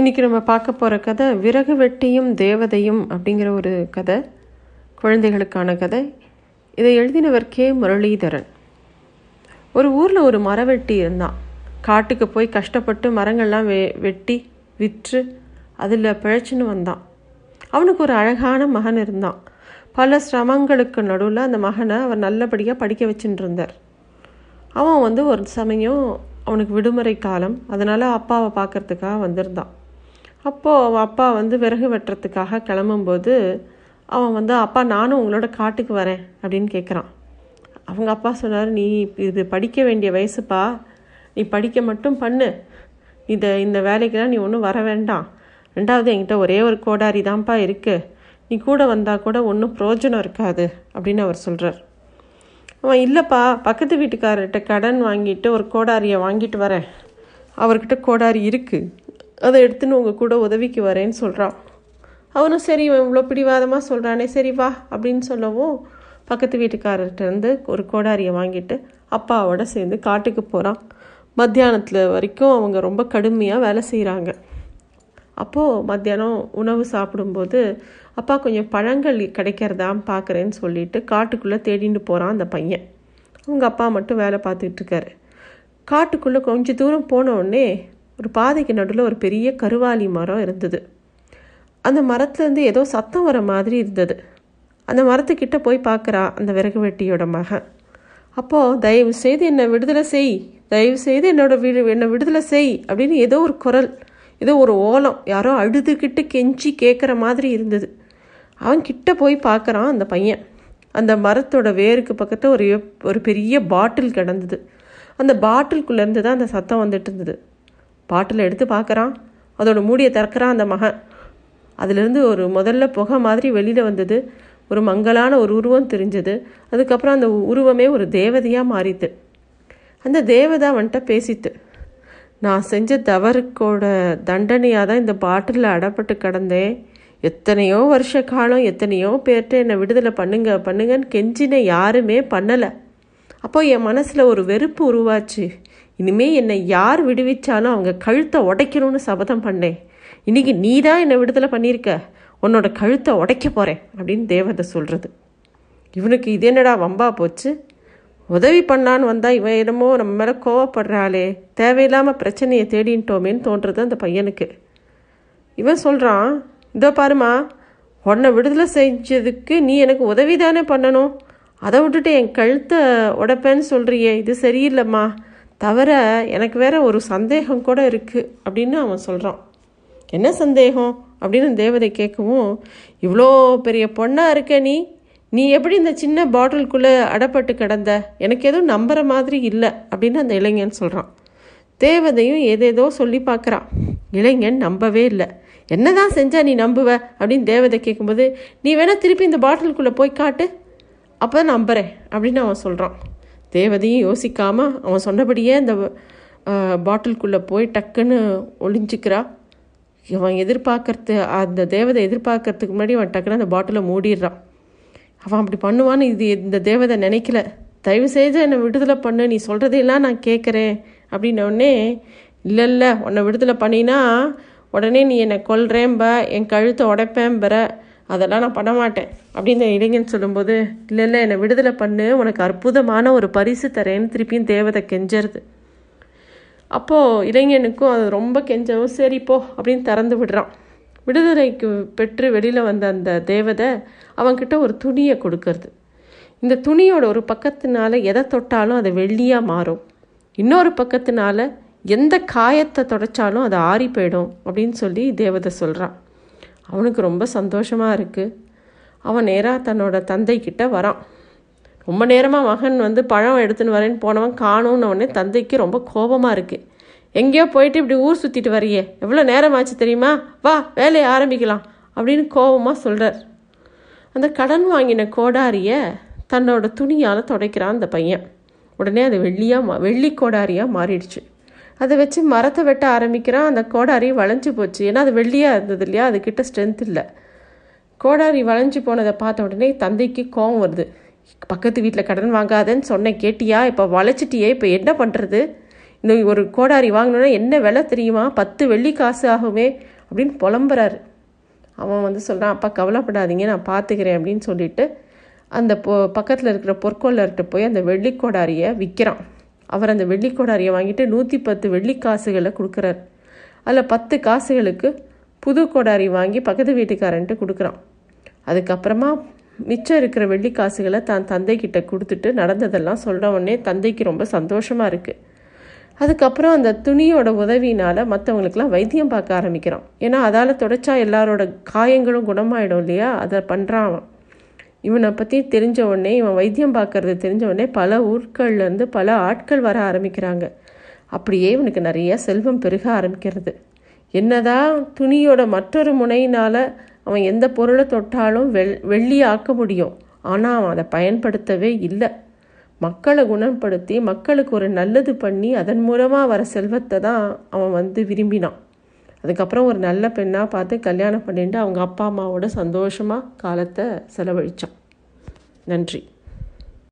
இன்றைக்கி நம்ம பார்க்க போகிற கதை விறகு வெட்டியும் தேவதையும் அப்படிங்கிற ஒரு கதை குழந்தைகளுக்கான கதை. இதை எழுதினவர் கே. முரளிதரன். ஒரு ஊரில் ஒரு மரவெட்டி இருந்தான். காட்டுக்கு போய் கஷ்டப்பட்டு மரங்கள்லாம் வெ வெட்டி விற்று அதில் பிழைச்சின்னு வந்தான். அவனுக்கு ஒரு அழகான மகன் இருந்தான். பல சிரமங்களுக்கு நடுவில் அந்த மகனை அவர் நல்லபடியாக படிக்க வச்சுட்டு இருந்தார். அவன் வந்து ஒரு சமயம் அவனுக்கு விடுமுறை காலம் அதனால் அப்பாவை பார்க்கறதுக்காக வந்திருந்தான். அப்போது அவன் அப்பா வந்து விறகு வெட்டுறதுக்காக கிளம்பும்போது அவன் வந்து அப்பா நானும் உங்களோட காட்டுக்கு வரேன் அப்படின்னு கேட்குறான் அவங்க அப்பா சொன்னார் நீ இது படிக்க வேண்டிய வயசுப்பா. நீ படிக்க மட்டும் பண்ணு. இதை இந்த வேலைக்கெல்லாம் நீ ஒன்றும் வர வேண்டாம். ரெண்டாவது என்கிட்ட ஒரே ஒரு கோடாரி தான்ப்பா இருக்குது நீ கூட வந்தால் கூட ஒன்றும் பிரயோஜனம் இருக்காது அப்படின்னு அவர் சொல்கிறார் அவன் இல்லைப்பா பக்கத்து வீட்டுக்காரர்கிட்ட கடன் வாங்கிட்டு ஒரு கோடாரியை வாங்கிட்டு வரேன். அவர்கிட்ட கோடாரி இருக்குது அதை எடுத்துன்னு உங்கள் கூட உதவிக்கு வரேன்னு சொல்கிறான் அவனும் சரி இவன் இவ்வளோ பிடிவாதமாக சொல்கிறானே சரி வா அப்படின்னு சொல்லவும் பக்கத்து வீட்டுக்காரர்கிட்டருந்து ஒரு கோடாரியை வாங்கிட்டு அப்பாவோட சேர்ந்து காட்டுக்கு போகிறான் மத்தியானத்தில் வரைக்கும் அவங்க ரொம்ப கடுமையாக வேலை செய்கிறாங்க அப்போது மத்தியானம் உணவு சாப்பிடும்போது அப்பா கொஞ்சம் பழங்கள் கிடைக்கிறதா பார்க்குறேன்னு சொல்லிட்டு காட்டுக்குள்ளே தேடிட்டு போகிறான் அந்த பையன். அவங்க அப்பா மட்டும் வேலை பார்த்துக்கிட்டு இருக்காரு. காட்டுக்குள்ளே கொஞ்சம் தூரம் போன உடனே ஒரு பாதைக்கு நடுவில் ஒரு பெரிய கருவாலி மரம் இருந்தது. அந்த மரத்துலேருந்து ஏதோ சத்தம் வர மாதிரி இருந்தது. அந்த மரத்துக்கிட்ட போய் பார்க்குறா அந்த விறகு வெட்டியோட மகன். அப்போது தயவு செய்து என்னை விடுதலை செய். தயவு செய்து என்னோட விடு என்னை விடுதலை செய். அப்படின்னு ஏதோ ஒரு குரல் ஏதோ ஒரு ஓலம் யாரோ அழுதுகிட்டு கெஞ்சி கேட்குற மாதிரி இருந்தது. அவன் கிட்ட போய் பார்க்குறான் அந்த பையன். அந்த மரத்தோட வேருக்கு பக்கத்தில் ஒரு ஒரு பெரிய பாட்டில் கிடந்தது. அந்த பாட்டிலுக்குள்ளேருந்து தான் அந்த சத்தம் வந்துட்டு இருந்தது. பாட்டில் எடுத்து பார்க்குறான். அதோட மூடியை திறக்கிறான் அந்த மகன். அதுலேருந்து ஒரு முதல்ல புகை மாதிரி வெளியில் வந்தது. ஒரு மங்கலான ஒரு உருவம் தெரிஞ்சது. அதுக்கப்புறம் அந்த உருவமே ஒரு தேவதையாக மாறித்து அந்த தேவதை அவன்கிட்ட பேசித்து நான் செஞ்ச தவறுக்கோட தண்டனையாக தான் இந்த பாட்டிலில் அடப்பட்டு கிடந்தேன். எத்தனையோ வருஷ காலம் எத்தனையோ பேர்கிட்ட என்னை விடுதலை பண்ணுங்க பண்ணுங்கன்னு கெஞ்சின யாருமே பண்ணலை. அப்போ என் மனசில் ஒரு வெறுப்பு உருவாச்சு. இனிமே என்னை யார் விடுவிச்சாலும் அவங்க கழுத்தை உடைக்கணும்னு சபதம் பண்ணேன் இன்னைக்கு நீ தான் என்னை விடுதலை பண்ணியிருக்க. உன்னோட கழுத்தை உடைக்க போகிறேன் அப்படின்னு தேவதை சொல்கிறது இவனுக்கு இது என்னடா வம்பா போச்சு? உதவி பண்ணான்னு வந்தால் இவன் என்னமோ நம்ம மேலே கோவப்படுறாளே. தேவையில்லாமல் பிரச்சனையை தேடின்ட்டோமேன்னு தோன்றது அந்த பையனுக்கு. இவன் சொல்கிறான் இதோ பாருமா உன்னை விடுதலை செஞ்சதுக்கு நீ எனக்கு உதவி தானே பண்ணணும்? அதை விட்டுட்டு என் கழுத்தை உடைப்பேன்னு சொல்கிறியே இது சரியில்லைம்மா. தவிர எனக்கு வேற ஒரு சந்தேகம் கூட இருக்குது அப்படின்னு அவன் சொல்கிறான் என்ன சந்தேகம்? அப்படின்னு தேவதை கேட்கவும் இவ்வளோ பெரிய பொண்ணாக இருக்க நீ? நீ எப்படி இந்த சின்ன பாட்டிலுக்குள்ளே அடப்பட்டு கிடந்த? எனக்கு எதுவும் நம்புகிற மாதிரி இல்லை அப்படின்னு அந்த இளைஞன் சொல்கிறான் தேவதையும் ஏதேதோ சொல்லி பார்க்குறான். இளைஞன் நம்பவே இல்லை. என்னதான் செஞ்சால் நீ நம்புவ? அப்படின்னு தேவதை கேட்கும்போது நீ வேணால் திருப்பி இந்த பாட்டிலுக்குள்ளே போய் காட்டு. அப்போ நம்புகிறேன் நம்புறேன் அப்படின்னு அவன் சொல்கிறான் தேவதையும் யோசிக்காமல் அவன் சொன்னபடியே அந்த பாட்டிலுக்குள்ளே போய் டக்குன்னு ஒளிஞ்சிக்கிறா. அவன் எதிர்பார்க்கறது அந்த தேவதை எதிர்பார்க்கறதுக்கு முன்னாடி அவன் டக்குன்னு அந்த பாட்டிலை மூடிடுறான். அவன் அப்படி பண்ணுவான்னு இது இந்த தேவதை நினைக்கல. தயவு செய்து என்னை விடுதலை பண்ணு நீ சொல்கிறதையெல்லாம் நான் கேட்குறேன் அப்படின்னோடனே இல்லை இல்லை உன்னை விடுதலை பண்ணினா உடனே நீ என்னை கொல்றேன்ப என் கழுத்தை உடைப்பேன்பற அதெல்லாம் நான் பண்ண மாட்டேன் அப்படின்னு இளைஞன் சொல்லும்போது இல்லை இல்லை என்னை விடுதலை பண்ணு. உனக்கு அற்புதமான ஒரு பரிசு தரேன்னு திருப்பியும் தேவதை கெஞ்சறது. அப்போது இளைஞனுக்கும் அது ரொம்ப கெஞ்சவும் சரி போ அப்படின்னு திறந்து விடுறான். விடுதலைக்கு பெற்று வெளியில் வந்த அந்த தேவதை அவன்கிட்ட ஒரு துணியை கொடுக்கறது. இந்த துணியோட ஒரு பக்கத்தினால எதை தொட்டாலும் அது வெள்ளியாக மாறும். இன்னொரு பக்கத்தினால எந்த காயத்தை தொடச்சாலும் அது ஆறி போயிடும் அப்படின்னு சொல்லி தேவதை சொல்கிறான் அவனுக்கு ரொம்ப சந்தோஷமாக இருக்குது அவன் நேராக தன்னோட தந்தைக்கிட்ட வரான். ரொம்ப நேரமாக மகன் வந்து பழம் எடுத்துன்னு வரேன்னு போனவன் காணும்னு உடனே தந்தைக்கு ரொம்ப கோபமாக இருக்குது எங்கேயோ போயிட்டு இப்படி ஊர் சுற்றிட்டு வரையே. எவ்வளோ நேரமாச்சு தெரியுமா? வா வேலையை ஆரம்பிக்கலாம் அப்படின்னு கோபமாக சொல்கிறார் அந்த கடன் வாங்கின கோடாரியை தன்னோட துணியால் துடைக்கிறான் அந்த பையன். உடனே அது வெள்ளியாக மா வெள்ளி கோடாரியாக மாறிடுச்சு. அதை வச்சு மரத்தை வெட்ட ஆரம்பிக்கிறான் அந்த கோடாரி வளைஞ்சு போச்சு. ஏன்னா அது வெள்ளியாக இருந்தது இல்லையா? அதுக்கிட்ட ஸ்ட்ரென்த் இல்லை. கோடாரி வளைஞ்சு போனதை பார்த்த உடனே தந்தைக்கு கோவம் வருது. பக்கத்து வீட்டில் கடன் வாங்காதேன்னு சொன்னேன். கேட்டியா? இப்போ வளைச்சிட்டியே. இப்போ என்ன பண்ணுறது இந்த ஒரு கோடாரி வாங்கினோன்னா என்ன விலை தெரியுமா? பத்து வெள்ளி காசு ஆகுமே அப்படின்னு புலம்புறாரு. அவன் வந்து சொல்கிறான் அப்பா கவலைப்படாதீங்க. நான் பார்த்துக்கிறேன் அப்படின்னு சொல்லிட்டு அந்த பொ பக்கத்தில் இருக்கிற பொற்கொள்ளர்கிட்ட போய் அந்த வெள்ளி கோடாரியை விற்கிறான் அவர் அந்த வெள்ளிக்கோடாரியை வாங்கிட்டு நூற்றி பத்து வெள்ளி காசுகளை கொடுக்குறார். அதில் பத்து காசுகளுக்கு புது கோடாரி வாங்கி பக்கத்து வீட்டுக்காரன்ட்டு கொடுக்குறான். அதுக்கப்புறமா மிச்சம் இருக்கிற வெள்ளி காசுகளை தான் தந்தைக்கிட்ட கொடுத்துட்டு நடந்ததெல்லாம் சொல்கிற உடனே தந்தைக்கு ரொம்ப சந்தோஷமாக இருக்குது அதுக்கப்புறம் அந்த துணியோட உதவினால் மற்றவங்களுக்கெல்லாம் வைத்தியம் பார்க்க ஆரம்பிக்கிறான். ஏன்னா அதால் தொடச்சா எல்லாரோட காயங்களும் குணமாயிடும் இல்லையா? அதை பண்ணுறான் இவனை பற்றி தெரிஞ்ச உடனே இவன் வைத்தியம் பார்க்கறது தெரிஞ்ச உடனே பல ஊர்கள்லேருந்து பல ஆட்கள் வர ஆரம்பிக்கிறாங்க. அப்படியே இவனுக்கு நிறைய செல்வம் பெருக ஆரம்பிக்கிறது. என்னதான் துணியோட மற்றொரு முனையினால் அவன் எந்த பொருளை தொட்டாலும் வெள் வெள்ளி ஆக்க முடியும். ஆனால் அவன் அதை பயன்படுத்தவே இல்லை. மக்களை குணப்படுத்தி மக்களுக்கு ஒரு நல்லது பண்ணி அதன் மூலமாக வர செல்வத்தை தான் அவன் வந்து விரும்பினான். அதுக்கப்புறம் ஒரு நல்ல பெண்ணாக பார்த்து கல்யாணம் பண்ணிட்டு அவங்க அப்பா அம்மாவோட சந்தோஷமாக காலத்தை செலவழித்தான் நன்றி.